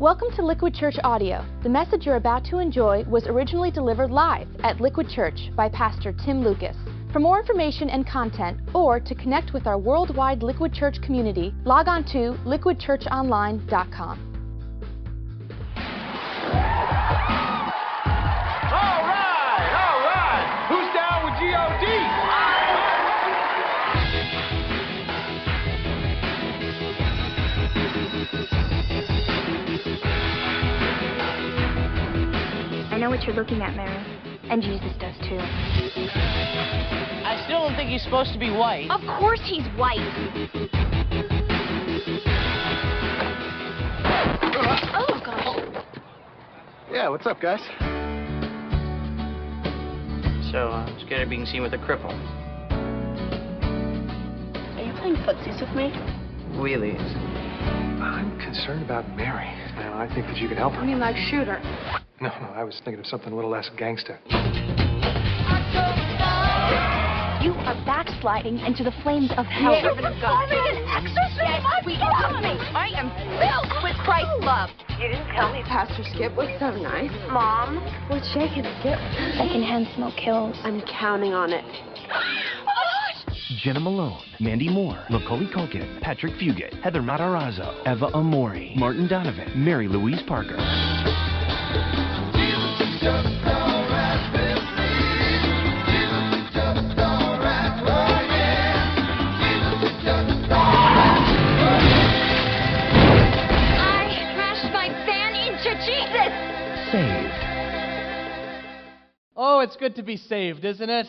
Welcome to Liquid Church Audio. The message you're about to enjoy was originally delivered live at Liquid Church by Pastor Tim Lucas. For more information and content, or to connect with our worldwide Liquid Church community, log on to liquidchurchonline.com. know what you're looking at, Mary. And Jesus does too. I still don't think he's supposed to be white. Of course he's white. Oh, gosh. Yeah, what's up, guys? So uh, I'm scared of being seen with a cripple. Are you playing footsies with me? Wheelies. I'm concerned about Mary. Now, I think that you can help her. I mean, like shooter. No, no, I was thinking of something a little less gangster. You are backsliding into the flames of hell. You're performing an exorcism on we me. I am filled with Christ's love. You didn't tell me Pastor Skip was so nice. Mom, What's shaking, Skip? secondhand smoke kills. I'm counting on it. Jena Malone, Mandy Moore, Macaulay Culkin, Patrick Fugit, Heather Matarazzo, Eva Amurri, Martin Donovan, Mary Louise Parker. Oh, it's good to be saved, isn't it?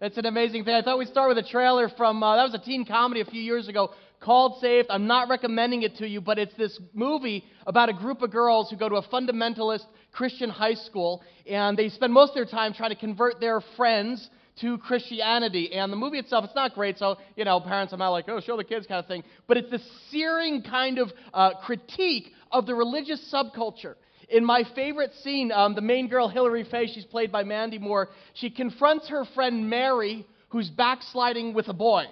It's an amazing thing. I thought we'd start with a trailer from, uh, that was a teen comedy a few years ago called Saved. I'm not recommending it to you, but it's this movie about a group of girls who go to a fundamentalist Christian high school, and they spend most of their time trying to convert their friends to Christianity. And the movie itself, it's not great, so, you know, parents are not like, oh, show the kids kind of thing. But it's this searing kind of uh, critique of the religious subculture. In my favorite scene, um, the main girl, Hilary Faye, she's played by Mandy Moore, she confronts her friend Mary, who's backsliding with a boy.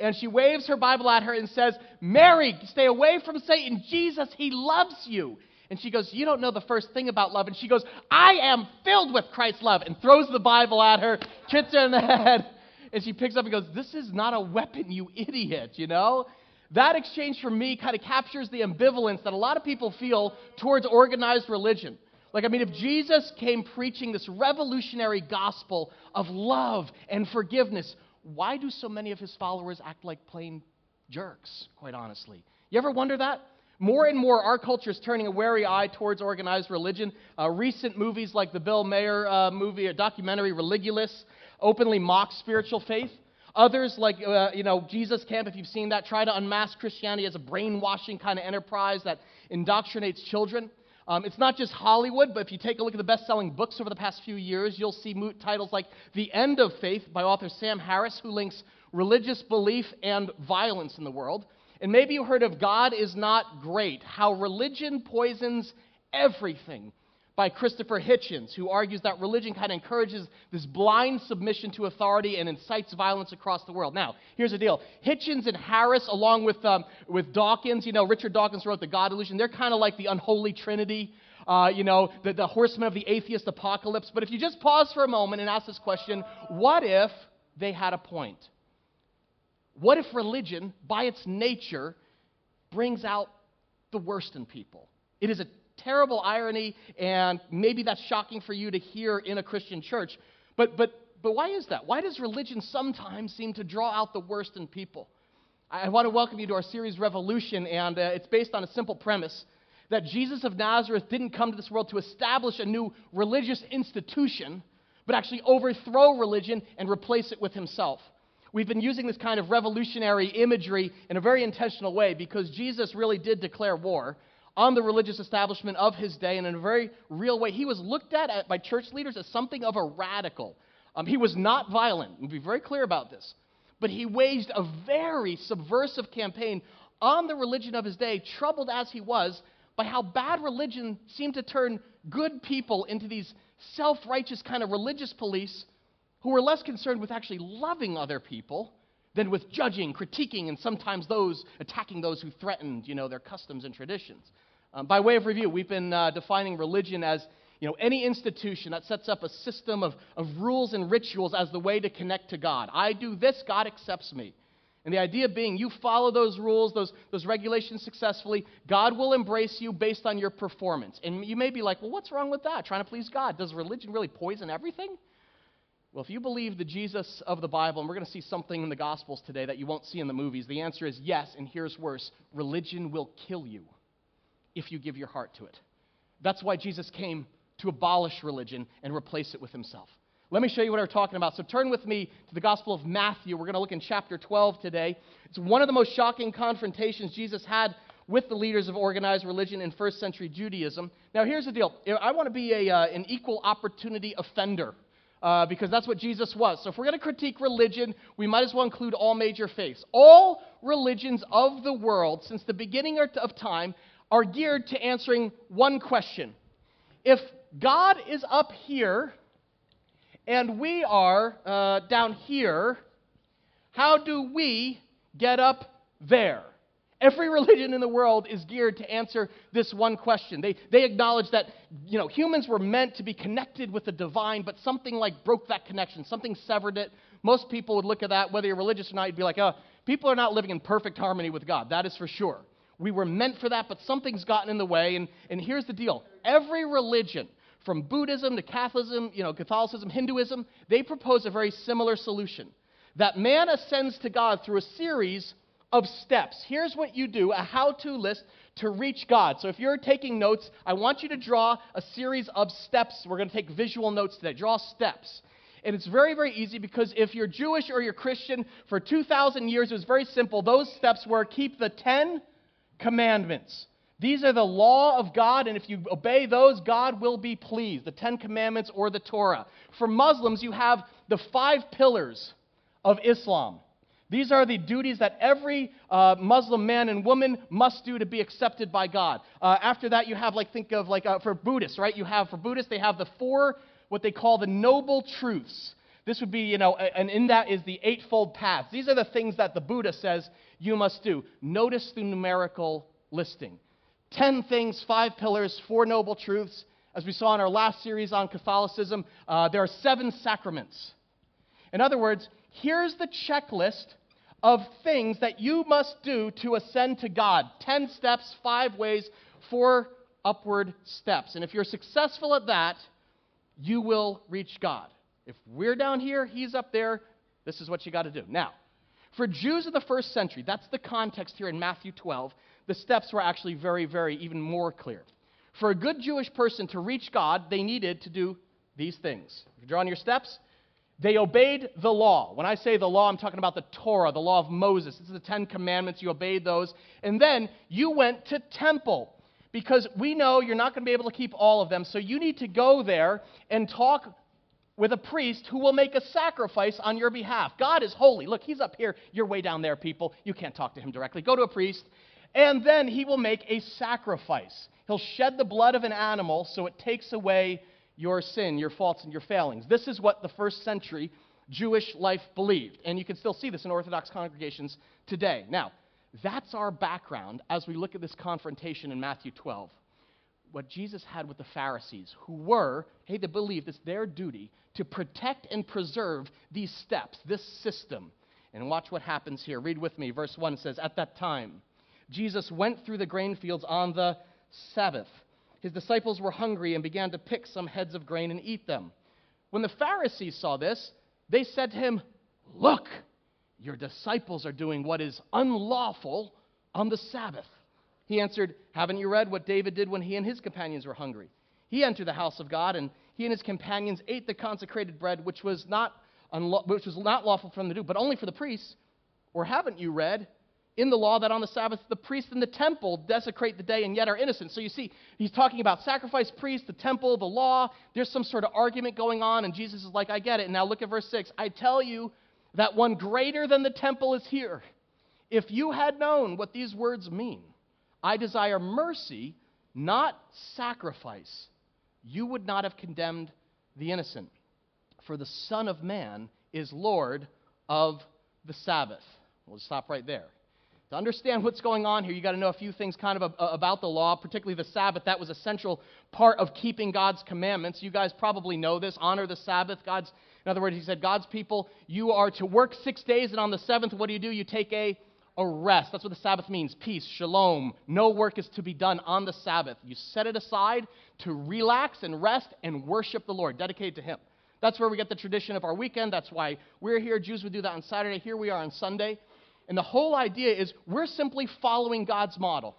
And she waves her Bible at her and says, Mary, stay away from Satan. Jesus, he loves you. And she goes, You don't know the first thing about love. And she goes, I am filled with Christ's love, and throws the Bible at her, hits her in the head. And she picks up and goes, This is not a weapon, you idiot, you know? That exchange for me kind of captures the ambivalence that a lot of people feel towards organized religion. Like, I mean, if Jesus came preaching this revolutionary gospel of love and forgiveness, why do so many of his followers act like plain jerks, quite honestly? You ever wonder that? More and more, our culture is turning a wary eye towards organized religion. Uh, recent movies like the Bill Maher uh, movie, a documentary, Religulous, openly mock spiritual faith. Others, like uh, you know Jesus Camp, if you've seen that, try to unmask Christianity as a brainwashing kind of enterprise that indoctrinates children. Um, it's not just Hollywood, but if you take a look at the best-selling books over the past few years, you'll see titles like *The End of Faith* by author Sam Harris, who links religious belief and violence in the world. And maybe you heard of *God is Not Great: How Religion Poisons Everything* by Christopher Hitchens, who argues that religion kind of encourages this blind submission to authority and incites violence across the world. Now, here's the deal Hitchens and Harris, along with, um, with Dawkins, you know, Richard Dawkins wrote The God Delusion, they're kind of like the unholy trinity. Uh, you know, the, the horsemen of the atheist apocalypse. But if you just pause for a moment and ask this question, what if they had a point? What if religion, by its nature, brings out the worst in people? It is a terrible irony, and maybe that's shocking for you to hear in a Christian church. But, but, but why is that? Why does religion sometimes seem to draw out the worst in people? I want to welcome you to our series Revolution, and uh, it's based on a simple premise that Jesus of Nazareth didn't come to this world to establish a new religious institution, but actually overthrow religion and replace it with himself. We've been using this kind of revolutionary imagery in a very intentional way because Jesus really did declare war on the religious establishment of his day, and in a very real way, he was looked at by church leaders as something of a radical. Um, he was not violent, and be very clear about this, but he waged a very subversive campaign on the religion of his day, troubled as he was by how bad religion seemed to turn good people into these self righteous kind of religious police who were less concerned with actually loving other people than with judging, critiquing, and sometimes those attacking those who threatened, you know, their customs and traditions. Um, by way of review, we've been uh, defining religion as you know, any institution that sets up a system of, of rules and rituals as the way to connect to God. I do this, God accepts me. And the idea being, you follow those rules, those, those regulations successfully, God will embrace you based on your performance. And you may be like, well, what's wrong with that? Trying to please God. Does religion really poison everything? Well, if you believe the Jesus of the Bible, and we're going to see something in the Gospels today that you won't see in the movies, the answer is yes, and here's worse religion will kill you if you give your heart to it. That's why Jesus came to abolish religion and replace it with himself. Let me show you what we're talking about. So turn with me to the Gospel of Matthew. We're going to look in chapter 12 today. It's one of the most shocking confrontations Jesus had with the leaders of organized religion in first century Judaism. Now, here's the deal I want to be a, uh, an equal opportunity offender. Uh, because that's what Jesus was. So, if we're going to critique religion, we might as well include all major faiths. All religions of the world, since the beginning of time, are geared to answering one question If God is up here and we are uh, down here, how do we get up there? Every religion in the world is geared to answer this one question. They, they acknowledge that you know, humans were meant to be connected with the divine, but something like broke that connection, something severed it. Most people would look at that, whether you're religious or not, you'd be like, oh, people are not living in perfect harmony with God. That is for sure. We were meant for that, but something's gotten in the way. And, and here's the deal every religion from Buddhism to Catholicism, you know, Catholicism, Hinduism, they propose a very similar solution. That man ascends to God through a series of steps. Here's what you do a how to list to reach God. So if you're taking notes, I want you to draw a series of steps. We're going to take visual notes today. Draw steps. And it's very, very easy because if you're Jewish or you're Christian, for 2,000 years it was very simple. Those steps were keep the 10 commandments. These are the law of God, and if you obey those, God will be pleased. The Ten Commandments or the Torah. For Muslims, you have the five pillars of Islam. These are the duties that every uh, Muslim man and woman must do to be accepted by God. Uh, after that, you have, like, think of, like, uh, for Buddhists, right? You have, for Buddhists, they have the four, what they call the noble truths. This would be, you know, and in that is the Eightfold Path. These are the things that the Buddha says you must do. Notice the numerical listing. 10 things, five pillars, four noble truths. As we saw in our last series on Catholicism, uh, there are seven sacraments. In other words, here's the checklist of things that you must do to ascend to God 10 steps, five ways, four upward steps. And if you're successful at that, you will reach God. If we're down here, He's up there, this is what you got to do. Now, for Jews of the first century, that's the context here in Matthew 12 the steps were actually very, very even more clear. For a good Jewish person to reach God, they needed to do these things. If you draw on your steps, they obeyed the law. When I say the law, I'm talking about the Torah, the law of Moses. Is the Ten Commandments. You obeyed those. And then you went to temple because we know you're not going to be able to keep all of them. So you need to go there and talk with a priest who will make a sacrifice on your behalf. God is holy. Look, he's up here. You're way down there, people. You can't talk to him directly. Go to a priest and then he will make a sacrifice. He'll shed the blood of an animal so it takes away your sin, your faults, and your failings. This is what the first century Jewish life believed. And you can still see this in Orthodox congregations today. Now, that's our background as we look at this confrontation in Matthew 12. What Jesus had with the Pharisees, who were, hey, they believed it's their duty to protect and preserve these steps, this system. And watch what happens here. Read with me. Verse 1 says, At that time, Jesus went through the grain fields on the Sabbath. His disciples were hungry and began to pick some heads of grain and eat them. When the Pharisees saw this, they said to him, Look, your disciples are doing what is unlawful on the Sabbath. He answered, Haven't you read what David did when he and his companions were hungry? He entered the house of God, and he and his companions ate the consecrated bread, which was not, unla- which was not lawful for them to do, but only for the priests. Or haven't you read in the law that on the Sabbath the priests in the temple desecrate the day and yet are innocent. So you see, he's talking about sacrifice, priests, the temple, the law. There's some sort of argument going on, and Jesus is like, I get it. Now look at verse 6. I tell you that one greater than the temple is here. If you had known what these words mean, I desire mercy, not sacrifice, you would not have condemned the innocent. For the Son of Man is Lord of the Sabbath. We'll stop right there. To understand what's going on here, you got to know a few things kind of a, uh, about the law, particularly the Sabbath. That was a central part of keeping God's commandments. You guys probably know this. Honor the Sabbath. God's, in other words, he said, God's people, you are to work six days, and on the seventh, what do you do? You take a, a rest. That's what the Sabbath means peace, shalom. No work is to be done on the Sabbath. You set it aside to relax and rest and worship the Lord, dedicated to Him. That's where we get the tradition of our weekend. That's why we're here. Jews would do that on Saturday. Here we are on Sunday. And the whole idea is we're simply following God's model.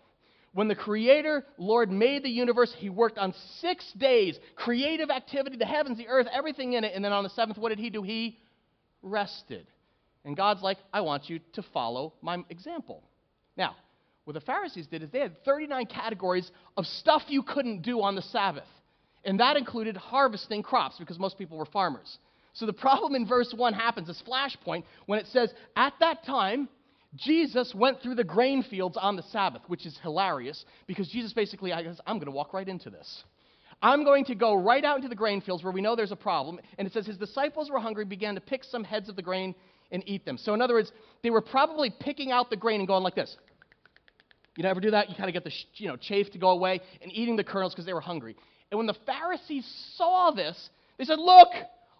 When the Creator, Lord, made the universe, He worked on six days, creative activity, the heavens, the earth, everything in it. And then on the seventh, what did He do? He rested. And God's like, I want you to follow my example. Now, what the Pharisees did is they had 39 categories of stuff you couldn't do on the Sabbath. And that included harvesting crops because most people were farmers. So the problem in verse 1 happens, this flashpoint, when it says, At that time, Jesus went through the grain fields on the Sabbath, which is hilarious because Jesus basically, guess, I'm going to walk right into this. I'm going to go right out into the grain fields where we know there's a problem. And it says, His disciples were hungry, began to pick some heads of the grain and eat them. So, in other words, they were probably picking out the grain and going like this. You ever do that? You kind of get the you know, chaff to go away and eating the kernels because they were hungry. And when the Pharisees saw this, they said, Look,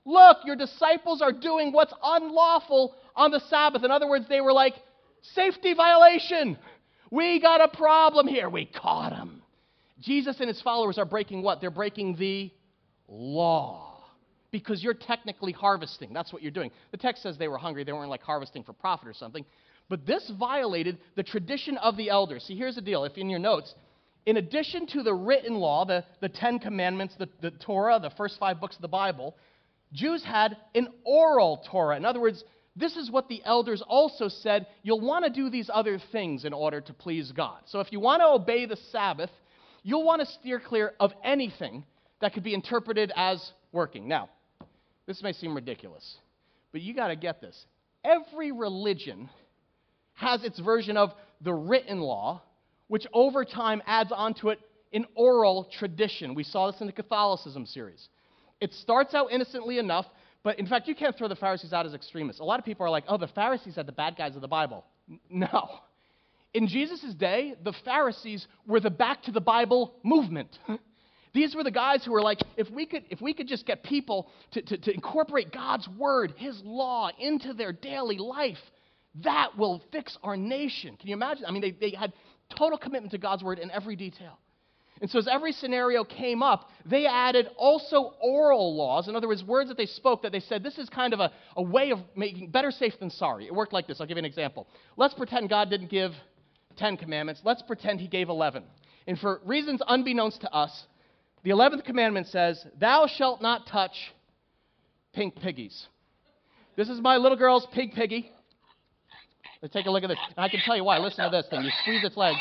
look, your disciples are doing what's unlawful on the Sabbath. In other words, they were like, Safety violation. We got a problem here. We caught him. Jesus and his followers are breaking what? They're breaking the law. Because you're technically harvesting. That's what you're doing. The text says they were hungry. They weren't like harvesting for profit or something. But this violated the tradition of the elders. See, here's the deal. If in your notes, in addition to the written law, the, the Ten Commandments, the, the Torah, the first five books of the Bible, Jews had an oral Torah. In other words, this is what the elders also said you'll want to do these other things in order to please God. So if you want to obey the Sabbath, you'll want to steer clear of anything that could be interpreted as working. Now, this may seem ridiculous, but you got to get this. Every religion has its version of the written law, which over time adds onto it an oral tradition. We saw this in the Catholicism series. It starts out innocently enough, but in fact, you can't throw the Pharisees out as extremists. A lot of people are like, oh, the Pharisees are the bad guys of the Bible. No. In Jesus' day, the Pharisees were the back to the Bible movement. These were the guys who were like, if we could, if we could just get people to, to, to incorporate God's word, His law, into their daily life, that will fix our nation. Can you imagine? I mean, they, they had total commitment to God's word in every detail. And so, as every scenario came up, they added also oral laws. In other words, words that they spoke that they said, this is kind of a, a way of making better safe than sorry. It worked like this. I'll give you an example. Let's pretend God didn't give 10 commandments. Let's pretend He gave 11. And for reasons unbeknownst to us, the 11th commandment says, Thou shalt not touch pink piggies. This is my little girl's pig piggy. Let's take a look at this. And I can tell you why. Listen to this thing. You squeeze its legs.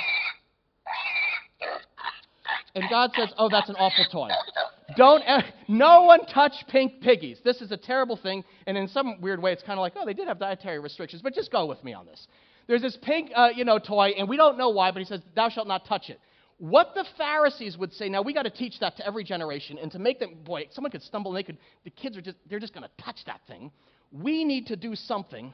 And God says, Oh, that's an awful toy. Don't, no one touch pink piggies. This is a terrible thing. And in some weird way, it's kind of like, oh, they did have dietary restrictions, but just go with me on this. There's this pink, uh, you know, toy, and we don't know why, but he says, thou shalt not touch it. What the Pharisees would say, now we got to teach that to every generation, and to make them, boy, someone could stumble and they could, the kids are just, they're just going to touch that thing. We need to do something.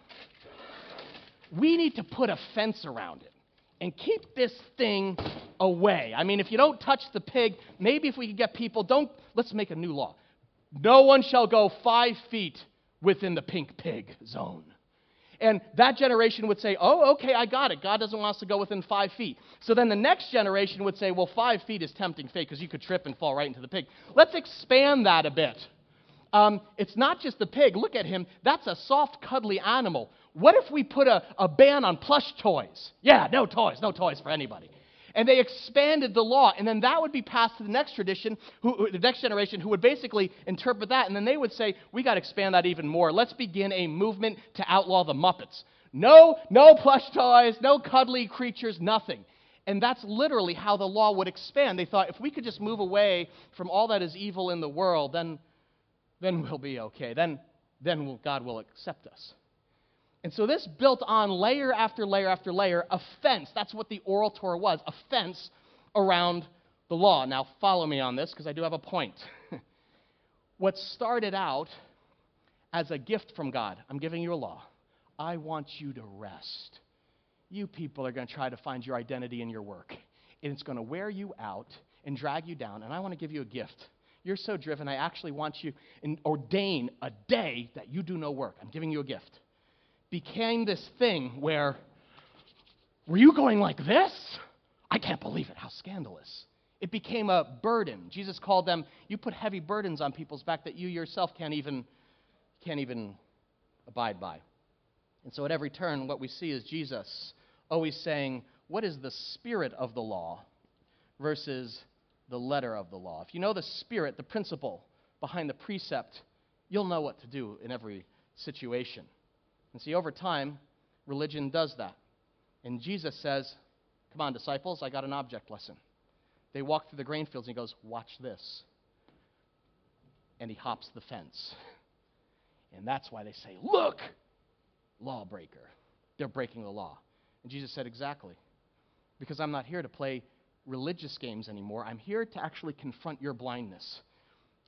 We need to put a fence around it and keep this thing away. I mean, if you don't touch the pig, maybe if we could get people, don't, let's make a new law. No one shall go five feet within the pink pig zone. And that generation would say, oh, okay, I got it. God doesn't want us to go within five feet. So then the next generation would say, well, five feet is tempting fate because you could trip and fall right into the pig. Let's expand that a bit. Um, it's not just the pig. Look at him. That's a soft, cuddly animal. What if we put a, a ban on plush toys? Yeah, no toys, no toys for anybody. And they expanded the law, and then that would be passed to the next tradition, who, the next generation, who would basically interpret that, and then they would say, "We got to expand that even more. Let's begin a movement to outlaw the Muppets. No, no plush toys, no cuddly creatures, nothing." And that's literally how the law would expand. They thought if we could just move away from all that is evil in the world, then, then we'll be okay. Then, then God will accept us. And so this built on layer after layer after layer a fence. That's what the oral Torah was a fence around the law. Now, follow me on this because I do have a point. what started out as a gift from God, I'm giving you a law. I want you to rest. you people are going to try to find your identity in your work. And it's going to wear you out and drag you down. And I want to give you a gift. You're so driven, I actually want you and ordain a day that you do no work. I'm giving you a gift. Became this thing where, were you going like this? I can't believe it. How scandalous. It became a burden. Jesus called them, you put heavy burdens on people's back that you yourself can't even, can't even abide by. And so at every turn, what we see is Jesus always saying, What is the spirit of the law versus the letter of the law? If you know the spirit, the principle behind the precept, you'll know what to do in every situation. And see, over time, religion does that. And Jesus says, Come on, disciples, I got an object lesson. They walk through the grain fields and he goes, Watch this. And he hops the fence. And that's why they say, Look, lawbreaker. They're breaking the law. And Jesus said, Exactly. Because I'm not here to play religious games anymore. I'm here to actually confront your blindness.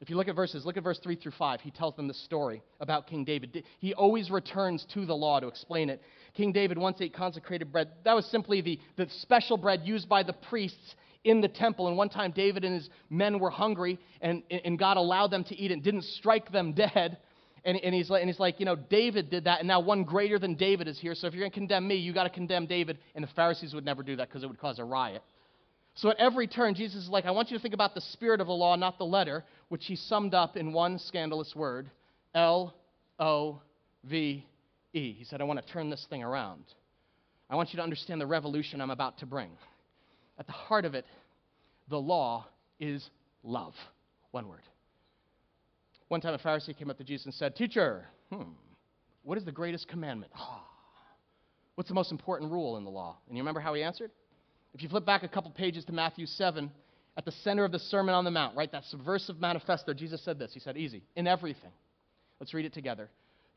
If you look at verses, look at verse 3 through 5. He tells them the story about King David. He always returns to the law to explain it. King David once ate consecrated bread. That was simply the, the special bread used by the priests in the temple. And one time, David and his men were hungry, and, and God allowed them to eat it, didn't strike them dead. And, and, he's like, and he's like, you know, David did that, and now one greater than David is here. So if you're going to condemn me, you got to condemn David. And the Pharisees would never do that because it would cause a riot. So at every turn, Jesus is like, I want you to think about the spirit of the law, not the letter, which he summed up in one scandalous word L O V E. He said, I want to turn this thing around. I want you to understand the revolution I'm about to bring. At the heart of it, the law is love. One word. One time a Pharisee came up to Jesus and said, Teacher, hmm, what is the greatest commandment? Oh, what's the most important rule in the law? And you remember how he answered? If you flip back a couple pages to Matthew 7, at the center of the Sermon on the Mount, right, that subversive manifesto, Jesus said this. He said, Easy, in everything. Let's read it together.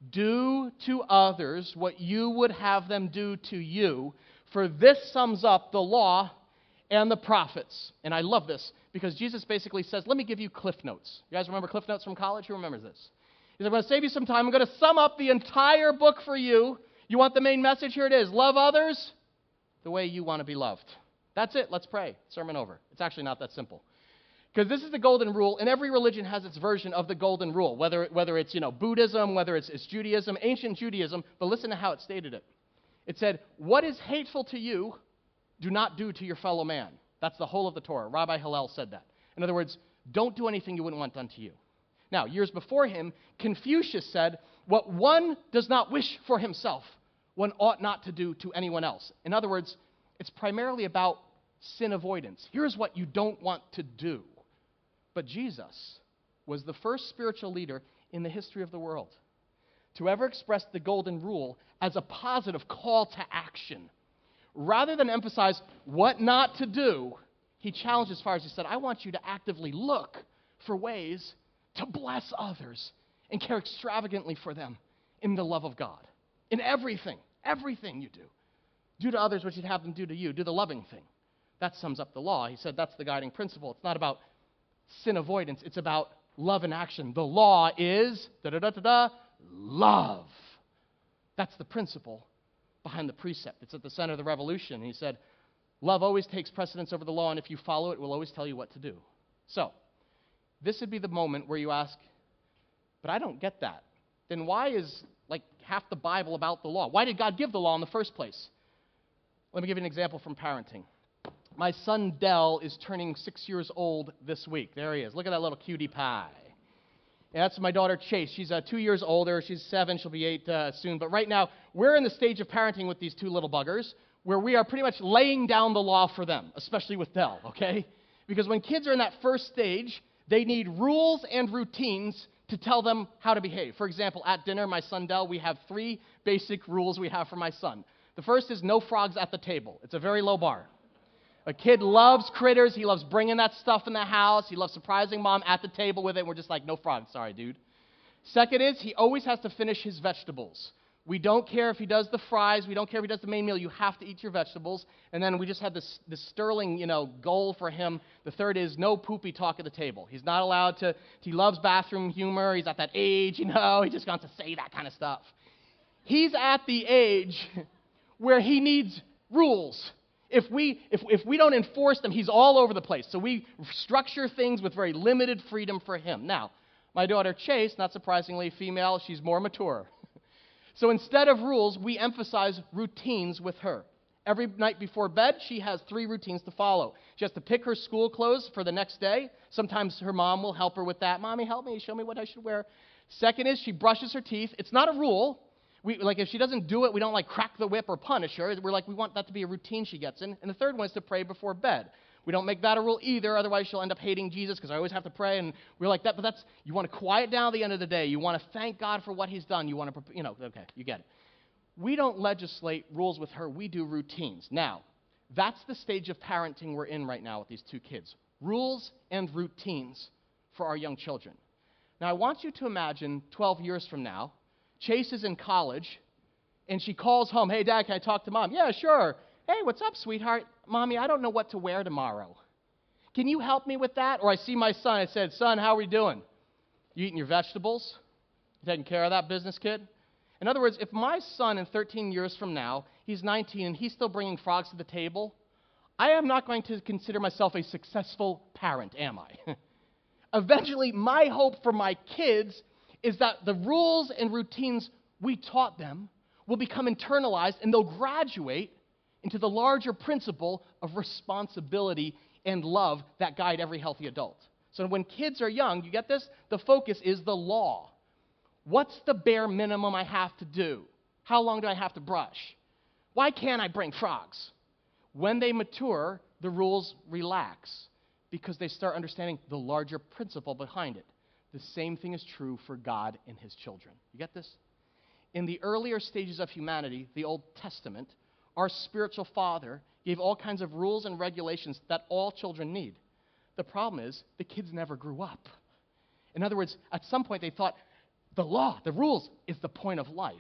Do to others what you would have them do to you, for this sums up the law and the prophets. And I love this because Jesus basically says, Let me give you Cliff Notes. You guys remember Cliff Notes from college? Who remembers this? He said, I'm going to save you some time. I'm going to sum up the entire book for you. You want the main message? Here it is Love others the way you want to be loved. That's it. Let's pray. Sermon over. It's actually not that simple. Because this is the golden rule, and every religion has its version of the golden rule, whether, whether it's you know, Buddhism, whether it's, it's Judaism, ancient Judaism, but listen to how it stated it. It said, What is hateful to you, do not do to your fellow man. That's the whole of the Torah. Rabbi Hillel said that. In other words, don't do anything you wouldn't want done to you. Now, years before him, Confucius said, What one does not wish for himself, one ought not to do to anyone else. In other words, it's primarily about sin avoidance. Here's what you don't want to do. But Jesus was the first spiritual leader in the history of the world to ever express the golden rule as a positive call to action. Rather than emphasize what not to do, he challenged as far as he said, I want you to actively look for ways to bless others and care extravagantly for them in the love of God. In everything, everything you do. Do to others what you'd have them do to you. Do the loving thing. That sums up the law. He said that's the guiding principle. It's not about sin avoidance, it's about love in action. The law is da da da da da love. That's the principle behind the precept. It's at the center of the revolution. he said, Love always takes precedence over the law, and if you follow it, it will always tell you what to do. So, this would be the moment where you ask, But I don't get that. Then why is like half the Bible about the law? Why did God give the law in the first place? Let me give you an example from parenting. My son Dell is turning six years old this week. There he is. Look at that little cutie pie. And that's my daughter Chase. She's uh, two years older. She's seven. She'll be eight uh, soon. But right now, we're in the stage of parenting with these two little buggers where we are pretty much laying down the law for them, especially with Dell, okay? Because when kids are in that first stage, they need rules and routines to tell them how to behave. For example, at dinner, my son Dell, we have three basic rules we have for my son. The first is no frogs at the table. It's a very low bar. A kid loves critters. He loves bringing that stuff in the house. He loves surprising mom at the table with it. We're just like, no frogs. Sorry, dude. Second is he always has to finish his vegetables. We don't care if he does the fries. We don't care if he does the main meal. You have to eat your vegetables. And then we just had this, this sterling, you know, goal for him. The third is no poopy talk at the table. He's not allowed to. He loves bathroom humor. He's at that age, you know. He just wants to say that kind of stuff. He's at the age where he needs rules. If we, if, if we don't enforce them, he's all over the place. So we structure things with very limited freedom for him. Now, my daughter Chase, not surprisingly female, she's more mature. so instead of rules, we emphasize routines with her. Every night before bed, she has three routines to follow. She has to pick her school clothes for the next day. Sometimes her mom will help her with that. Mommy, help me, show me what I should wear. Second is she brushes her teeth. It's not a rule. We, like if she doesn't do it, we don't like crack the whip or punish her. We're like we want that to be a routine she gets in. And the third one is to pray before bed. We don't make that a rule either, otherwise she'll end up hating Jesus because I always have to pray. And we're like that, but that's you want to quiet down at the end of the day. You want to thank God for what He's done. You want to, you know, okay, you get it. We don't legislate rules with her. We do routines. Now, that's the stage of parenting we're in right now with these two kids. Rules and routines for our young children. Now, I want you to imagine 12 years from now, Chase is in college, and she calls home, Hey, Dad, can I talk to mom? Yeah, sure. Hey, what's up, sweetheart? Mommy, I don't know what to wear tomorrow. Can you help me with that? Or I see my son, I said, Son, how are we doing? You eating your vegetables? You taking care of that business, kid? In other words, if my son in 13 years from now, he's 19 and he's still bringing frogs to the table, I am not going to consider myself a successful parent, am I? Eventually, my hope for my kids is that the rules and routines we taught them will become internalized and they'll graduate into the larger principle of responsibility and love that guide every healthy adult. So when kids are young, you get this? The focus is the law. What's the bare minimum I have to do? How long do I have to brush? Why can't I bring frogs? When they mature, the rules relax because they start understanding the larger principle behind it. The same thing is true for God and his children. You get this? In the earlier stages of humanity, the Old Testament, our spiritual father gave all kinds of rules and regulations that all children need. The problem is, the kids never grew up. In other words, at some point they thought the law, the rules, is the point of life.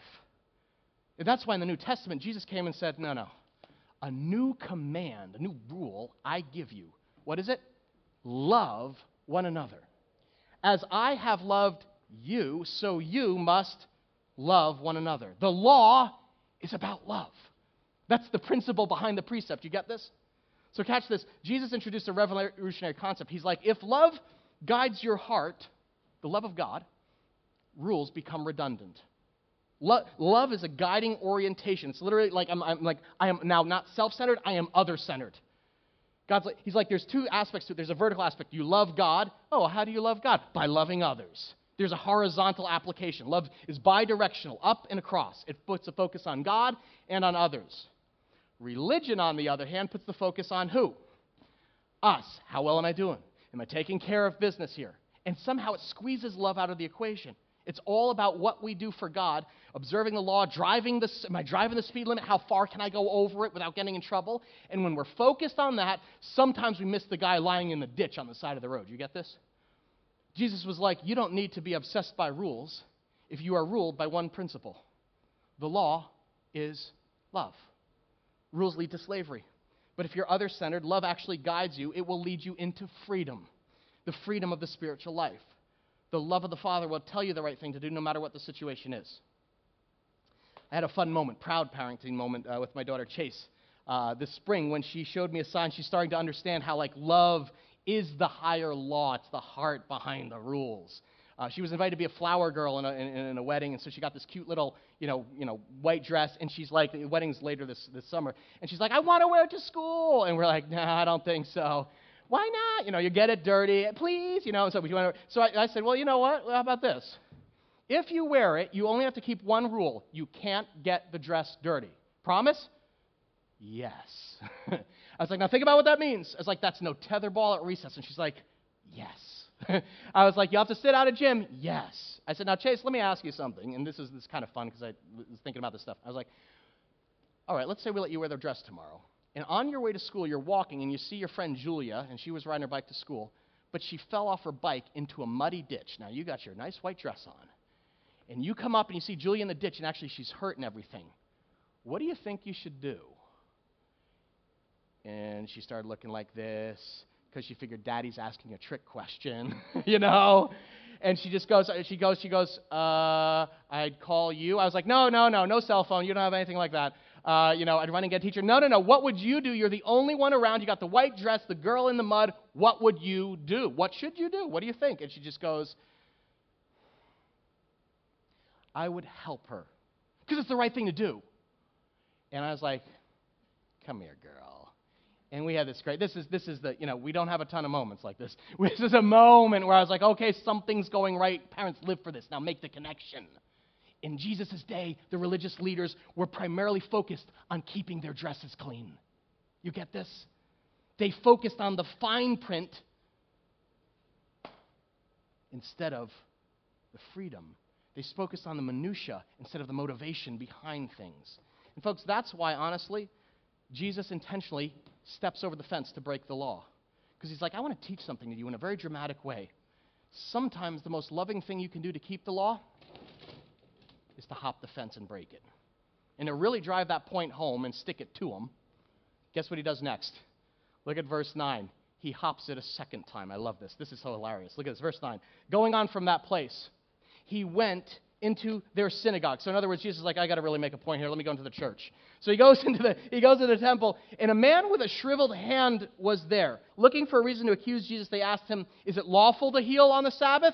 And that's why in the New Testament, Jesus came and said, No, no. A new command, a new rule I give you. What is it? Love one another. As I have loved you, so you must love one another. The law is about love. That's the principle behind the precept. You get this? So, catch this. Jesus introduced a revolutionary concept. He's like, if love guides your heart, the love of God, rules become redundant. Lo- love is a guiding orientation. It's literally like I'm, I'm like I am now not self-centered. I am other-centered. God's like, he's like, there's two aspects to it. There's a vertical aspect. You love God. Oh, how do you love God? By loving others. There's a horizontal application. Love is bidirectional, up and across. It puts a focus on God and on others. Religion, on the other hand, puts the focus on who? Us. How well am I doing? Am I taking care of business here? And somehow it squeezes love out of the equation. It's all about what we do for God, observing the law, driving the, am I driving the speed limit? How far can I go over it without getting in trouble? And when we're focused on that, sometimes we miss the guy lying in the ditch on the side of the road. You get this? Jesus was like, you don't need to be obsessed by rules if you are ruled by one principle. The law is love. Rules lead to slavery. But if you're other centered, love actually guides you. It will lead you into freedom, the freedom of the spiritual life the love of the Father will tell you the right thing to do no matter what the situation is. I had a fun moment, proud parenting moment uh, with my daughter Chase uh, this spring when she showed me a sign. She's starting to understand how, like, love is the higher law, it's the heart behind the rules. Uh, she was invited to be a flower girl in a, in, in a, wedding, and so she got this cute little, you know, you know, white dress, and she's like, the wedding's later this, this summer, and she's like, I want to wear it to school, and we're like, nah, I don't think so why not? You know, you get it dirty, please. You know, so we went. So I, I said, well, you know what? How about this? If you wear it, you only have to keep one rule: you can't get the dress dirty. Promise? Yes. I was like, now think about what that means. I was like, that's no tetherball at recess. And she's like, yes. I was like, you have to sit out of gym? Yes. I said, now, Chase, let me ask you something. And this is, this is kind of fun because I was thinking about this stuff. I was like, all right, let's say we let you wear the dress tomorrow. And on your way to school, you're walking and you see your friend Julia, and she was riding her bike to school, but she fell off her bike into a muddy ditch. Now, you got your nice white dress on. And you come up and you see Julia in the ditch, and actually she's hurt and everything. What do you think you should do? And she started looking like this because she figured daddy's asking a trick question, you know? And she just goes, she goes, she goes, uh, I'd call you. I was like, no, no, no, no cell phone. You don't have anything like that. uh, you know, I'd run and get a teacher. No, no, no. What would you do? You're the only one around. You got the white dress, the girl in the mud. What would you do? What should you do? What do you think? And she just goes, I would help her because it's the right thing to do. And I was like, come here, girl. And we had this great, this is, this is the, you know, we don't have a ton of moments like this. This is a moment where I was like, okay, something's going right. Parents live for this. Now make the connection. In Jesus' day, the religious leaders were primarily focused on keeping their dresses clean. You get this? They focused on the fine print instead of the freedom. They focus on the minutia instead of the motivation behind things. And folks, that's why honestly, Jesus intentionally steps over the fence to break the law. Because he's like, I want to teach something to you in a very dramatic way. Sometimes the most loving thing you can do to keep the law is to hop the fence and break it. And to really drive that point home and stick it to him, guess what he does next? Look at verse 9. He hops it a second time. I love this. This is so hilarious. Look at this, verse 9. Going on from that place, he went into their synagogue. So in other words, Jesus is like, I got to really make a point here. Let me go into the church. So he goes into the he goes to the temple, and a man with a shriveled hand was there. Looking for a reason to accuse Jesus, they asked him, Is it lawful to heal on the Sabbath?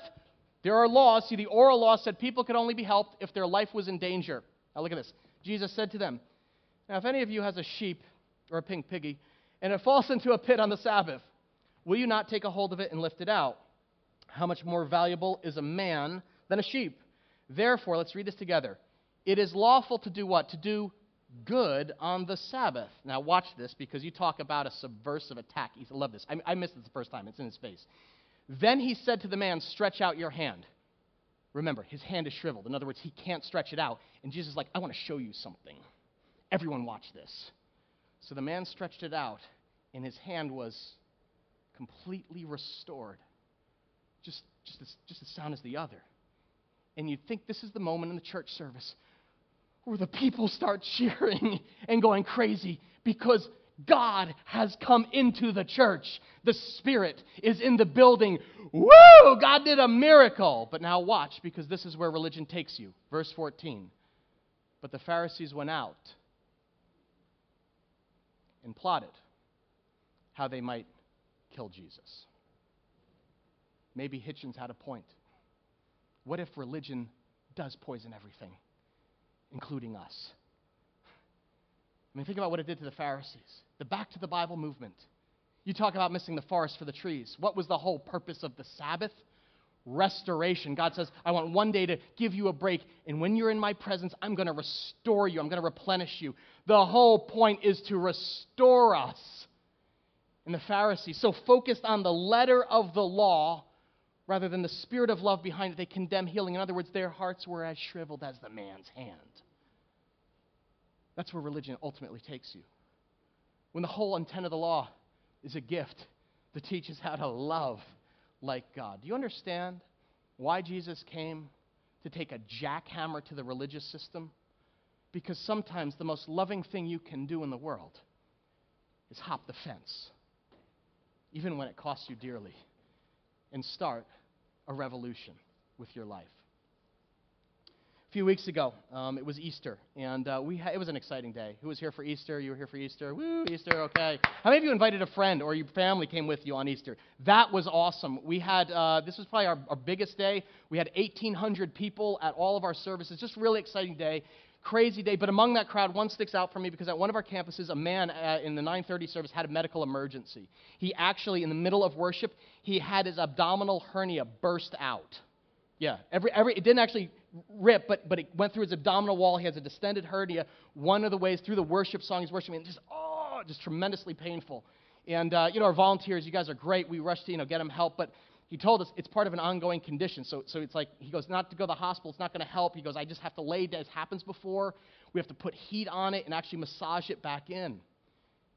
There are laws. See, the oral law said people could only be helped if their life was in danger. Now look at this. Jesus said to them, Now if any of you has a sheep or a pink piggy, and it falls into a pit on the Sabbath, will you not take a hold of it and lift it out? How much more valuable is a man than a sheep? Therefore, let's read this together. It is lawful to do what? To do good on the Sabbath. Now, watch this because you talk about a subversive attack. I love this. I, I missed it the first time, it's in his face. Then he said to the man, Stretch out your hand. Remember, his hand is shriveled. In other words, he can't stretch it out. And Jesus is like, I want to show you something. Everyone, watch this. So the man stretched it out, and his hand was completely restored, just, just, as, just as sound as the other. And you'd think this is the moment in the church service where the people start cheering and going crazy because God has come into the church. The Spirit is in the building. Woo! God did a miracle. But now watch, because this is where religion takes you. Verse 14. But the Pharisees went out and plotted how they might kill Jesus. Maybe Hitchens had a point. What if religion does poison everything, including us? I mean, think about what it did to the Pharisees. The back to the Bible movement. You talk about missing the forest for the trees. What was the whole purpose of the Sabbath? Restoration. God says, I want one day to give you a break, and when you're in my presence, I'm going to restore you, I'm going to replenish you. The whole point is to restore us. And the Pharisees, so focused on the letter of the law rather than the spirit of love behind it, they condemn healing. In other words, their hearts were as shriveled as the man's hand. That's where religion ultimately takes you. When the whole intent of the law is a gift that teaches how to love like God. Do you understand why Jesus came to take a jackhammer to the religious system? Because sometimes the most loving thing you can do in the world is hop the fence, even when it costs you dearly, and start a revolution with your life. A few weeks ago, um, it was Easter, and uh, we ha- it was an exciting day. Who was here for Easter? You were here for Easter? Woo, Easter, okay. How many of you invited a friend or your family came with you on Easter? That was awesome. We had, uh, this was probably our, our biggest day. We had 1,800 people at all of our services. Just really exciting day crazy day. But among that crowd, one sticks out for me because at one of our campuses, a man uh, in the 930 service had a medical emergency. He actually, in the middle of worship, he had his abdominal hernia burst out. Yeah, every, every, it didn't actually rip, but, but it went through his abdominal wall. He has a distended hernia. One of the ways through the worship song he's worshiping, and just, oh, just tremendously painful. And, uh, you know, our volunteers, you guys are great. We rushed to, you know, get him help. But he told us it's part of an ongoing condition. So, so it's like, he goes, not to go to the hospital, it's not going to help. He goes, I just have to lay down. It happens before. We have to put heat on it and actually massage it back in.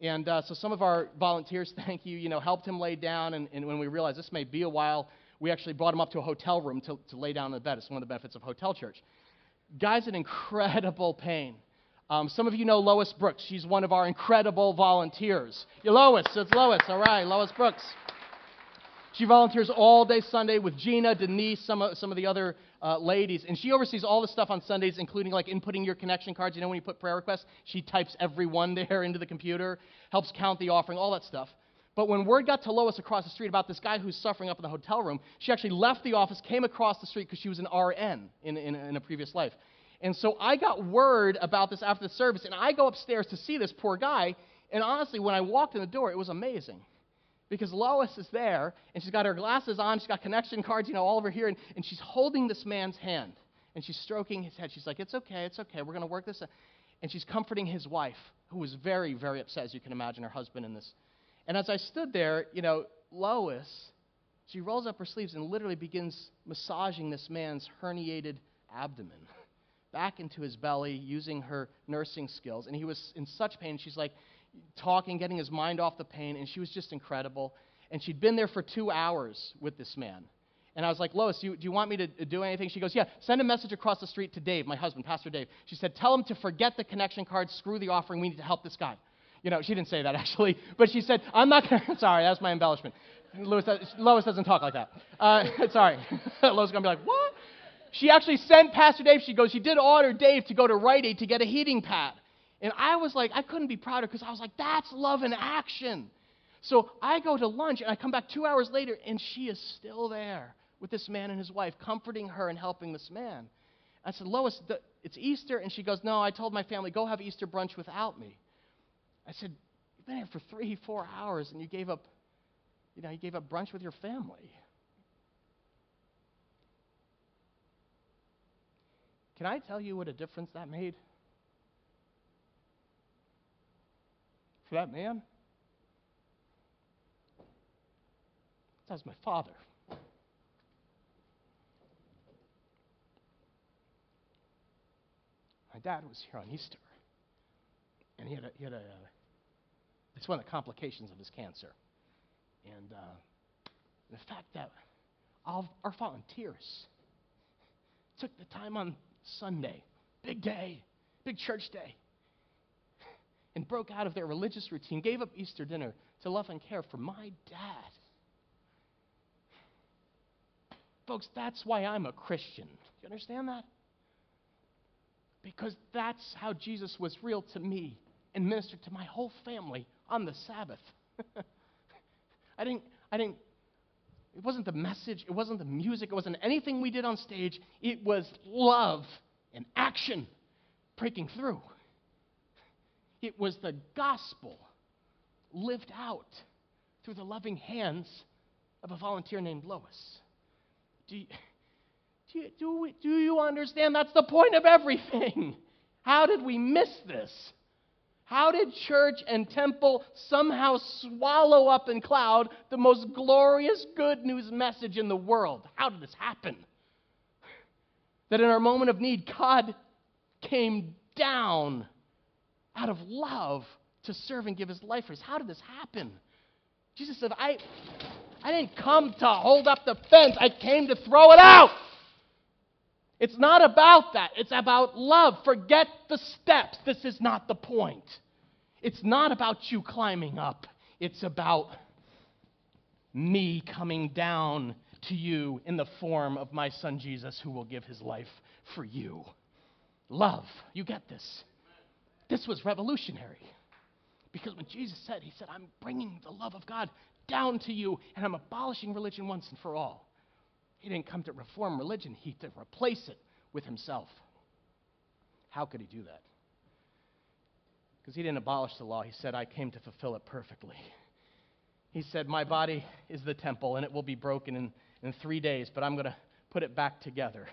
And uh, so some of our volunteers, thank you, you know, helped him lay down. And, and when we realized this may be a while, we actually brought him up to a hotel room to, to lay down in the bed. It's one of the benefits of hotel church. Guy's in incredible pain. Um, some of you know Lois Brooks. She's one of our incredible volunteers. you Lois, it's Lois. All right, Lois Brooks. She volunteers all day Sunday with Gina, Denise, some of, some of the other uh, ladies, and she oversees all the stuff on Sundays, including like inputting your connection cards. You know, when you put prayer requests, she types every one there into the computer, helps count the offering, all that stuff. But when word got to Lois across the street about this guy who's suffering up in the hotel room, she actually left the office, came across the street because she was an RN in, in, in a previous life. And so I got word about this after the service, and I go upstairs to see this poor guy. And honestly, when I walked in the door, it was amazing. Because Lois is there, and she's got her glasses on, she's got connection cards, you know, all over here, and, and she's holding this man's hand. And she's stroking his head. She's like, It's okay, it's okay, we're going to work this out. And she's comforting his wife, who was very, very upset, as you can imagine, her husband in this. And as I stood there, you know, Lois, she rolls up her sleeves and literally begins massaging this man's herniated abdomen back into his belly using her nursing skills. And he was in such pain. She's like, talking, getting his mind off the pain, and she was just incredible. And she'd been there for two hours with this man. And I was like, Lois, do you, do you want me to uh, do anything? She goes, Yeah, send a message across the street to Dave, my husband, Pastor Dave. She said, Tell him to forget the connection card, screw the offering, we need to help this guy. You know, she didn't say that actually, but she said, I'm not going to, sorry, that's my embellishment. Lois, Lois doesn't talk like that. Uh, sorry. Lois is going to be like, What? She actually sent Pastor Dave, she goes, She did order Dave to go to Rite Aid to get a heating pad. And I was like, I couldn't be prouder because I was like, that's love in action. So I go to lunch and I come back two hours later and she is still there with this man and his wife, comforting her and helping this man. I said, Lois, it's Easter. And she goes, No, I told my family, go have Easter brunch without me. I said, You've been here for three, four hours and you gave up, you know, you gave up brunch with your family. Can I tell you what a difference that made? for that man? That was my father. My dad was here on Easter, and he had a, he had a uh, it's one of the complications of his cancer. And uh, the fact that our volunteers took the time on Sunday, big day, big church day, and broke out of their religious routine, gave up Easter dinner to love and care for my dad. Folks, that's why I'm a Christian. You understand that? Because that's how Jesus was real to me and ministered to my whole family on the Sabbath. I didn't, I didn't, it wasn't the message, it wasn't the music, it wasn't anything we did on stage. It was love and action breaking through. It was the gospel lived out through the loving hands of a volunteer named Lois. Do you, do you, do, we, do you understand? That's the point of everything. How did we miss this? How did church and temple somehow swallow up in cloud the most glorious good news message in the world? How did this happen? That in our moment of need, God came down out of love to serve and give his life for us. How did this happen? Jesus said, I, I didn't come to hold up the fence, I came to throw it out. It's not about that. It's about love. Forget the steps. This is not the point. It's not about you climbing up. It's about me coming down to you in the form of my son Jesus, who will give his life for you. Love. You get this. This was revolutionary. Because when Jesus said, He said, I'm bringing the love of God down to you and I'm abolishing religion once and for all. He didn't come to reform religion, He to replace it with Himself. How could He do that? Because He didn't abolish the law. He said, I came to fulfill it perfectly. He said, My body is the temple and it will be broken in, in three days, but I'm going to put it back together.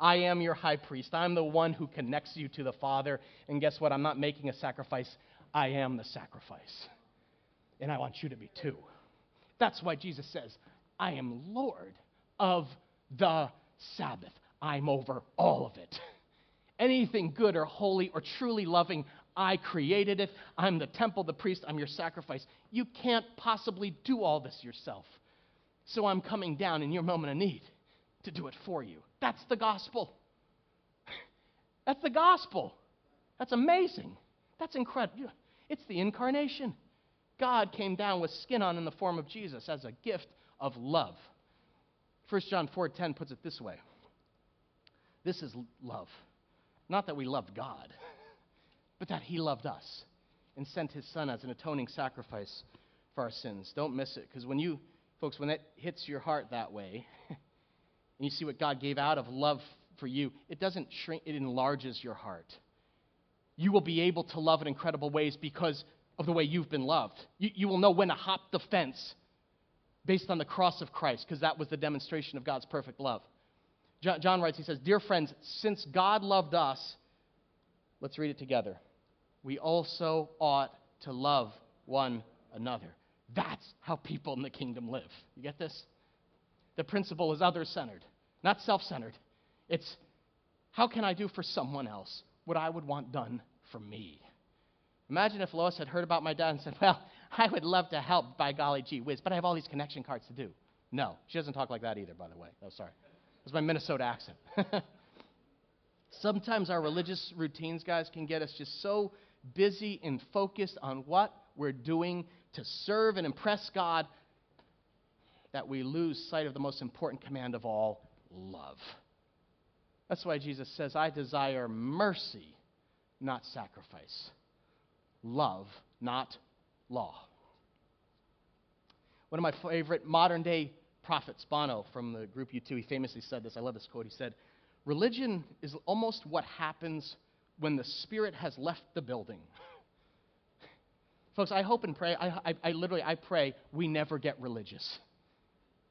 I am your high priest. I'm the one who connects you to the Father. And guess what? I'm not making a sacrifice, I am the sacrifice. And I want you to be too. That's why Jesus says, I am Lord of the Sabbath. I'm over all of it. Anything good or holy or truly loving, I created it. I'm the temple, the priest, I'm your sacrifice. You can't possibly do all this yourself. So I'm coming down in your moment of need to do it for you. That's the gospel. That's the gospel. That's amazing. That's incredible. It's the incarnation. God came down with skin on in the form of Jesus as a gift of love. 1 John 4:10 puts it this way. This is love. Not that we loved God, but that he loved us and sent his son as an atoning sacrifice for our sins. Don't miss it because when you folks when that hits your heart that way and you see what God gave out of love for you, it doesn't shrink, it enlarges your heart. You will be able to love in incredible ways because of the way you've been loved. You, you will know when to hop the fence based on the cross of Christ, because that was the demonstration of God's perfect love. John, writes, he says, Dear friends, since God loved us, let's read it together. We also ought to love one another. That's how people in the kingdom live. You get this? The principle is other centered, not self centered. It's how can I do for someone else what I would want done for me? Imagine if Lois had heard about my dad and said, Well, I would love to help, by golly gee whiz, but I have all these connection cards to do. No, she doesn't talk like that either, by the way. Oh, sorry. That's my Minnesota accent. Sometimes our religious routines, guys, can get us just so busy and focused on what we're doing to serve and impress God that we lose sight of the most important command of all love. That's why Jesus says, I desire mercy, not sacrifice. Love, not law. One of my favorite modern day prophets, Bono from the group U2, he famously said this. I love this quote. He said, Religion is almost what happens when the spirit has left the building. Folks, I hope and pray, I, I, I, literally, I pray we never get religious.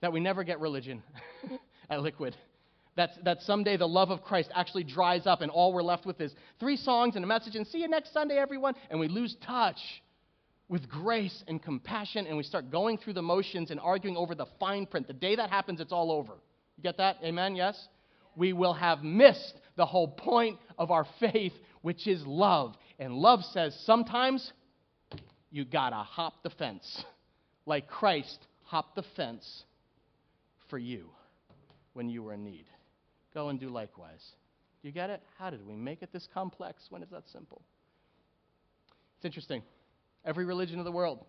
That we never get religion at Liquid. That, that someday the love of Christ actually dries up and all we're left with is three songs and a message and see you next Sunday, everyone. And we lose touch with grace and compassion and we start going through the motions and arguing over the fine print. The day that happens, it's all over. You get that? Amen? Yes? We will have missed the whole point of our faith, which is love. And love says sometimes you gotta hop the fence, like Christ hopped the fence for you when you were in need. Go and do likewise. Do you get it? How did we make it this complex when it's that simple? It's interesting. Every religion of the world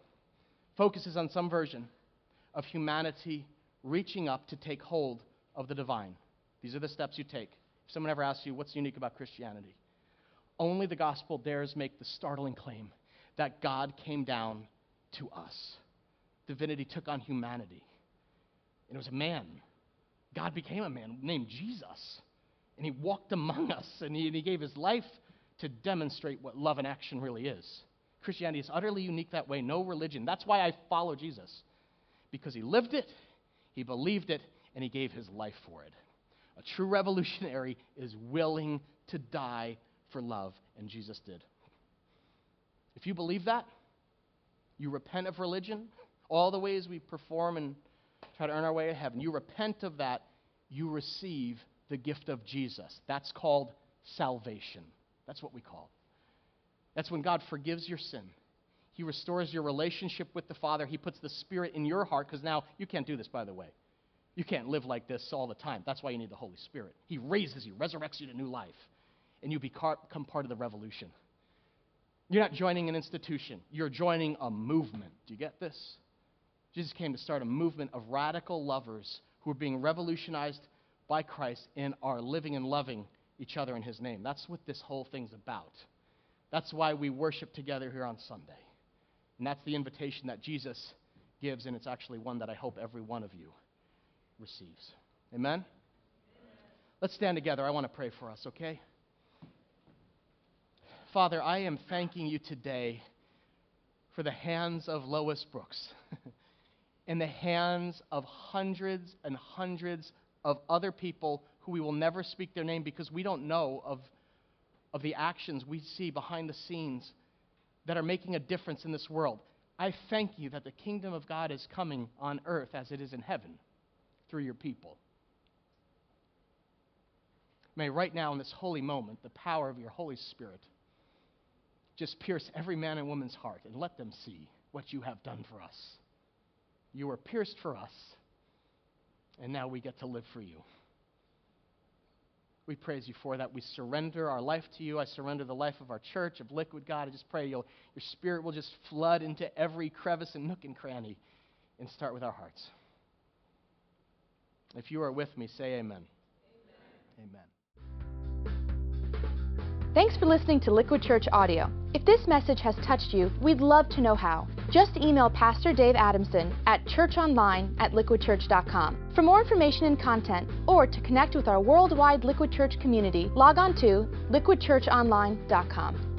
focuses on some version of humanity reaching up to take hold of the divine. These are the steps you take. If someone ever asks you what's unique about Christianity, only the gospel dares make the startling claim that God came down to us. Divinity took on humanity. And it was a man God became a man named Jesus. And he walked among us and he, and he gave his life to demonstrate what love in action really is. Christianity is utterly unique that way, no religion. That's why I follow Jesus. Because he lived it, he believed it, and he gave his life for it. A true revolutionary is willing to die for love, and Jesus did. If you believe that, you repent of religion, all the ways we perform and try to earn our way to heaven. You repent of that, you receive the gift of Jesus. That's called salvation. That's what we call it. That's when God forgives your sin. He restores your relationship with the Father. He puts the Spirit in your heart, because now you can't do this, by the way. You can't live like this all the time. That's why you need the Holy Spirit. He raises you, resurrects you to new life, and you become part of the revolution. You're not joining an institution, you're joining a movement. Do you get this? Jesus came to start a movement of radical lovers who are being revolutionized by Christ and are living and loving each other in his name. That's what this whole thing's about. That's why we worship together here on Sunday. And that's the invitation that Jesus gives, and it's actually one that I hope every one of you receives. Amen? Let's stand together. I want to pray for us, okay? Father, I am thanking you today for the hands of Lois Brooks. in the hands of hundreds and hundreds of other people who we will never speak their name because we don't know of, of the actions we see behind the scenes that are making a difference in this world. I thank you that the kingdom of God is coming on earth as it is in heaven through your people. May right now, in this holy moment, the power of your Holy Spirit just pierce every man and woman's heart and let them see what you have done for us. You were pierced for us, and now we get to live for you. We praise you for that. We surrender our life to you. I surrender the life of our church, of Liquid God. I just pray you'll, your spirit will just flood into every crevice and nook and cranny and start with our hearts. If you are with me, say amen. Amen. amen. Thanks for listening to Liquid Church Audio. If this message has touched you, we'd love to know how. Just email Pastor Dave Adamson at churchonline at liquidchurch.com. For more information and content, or to connect with our worldwide Liquid Church community, log on to liquidchurchonline.com.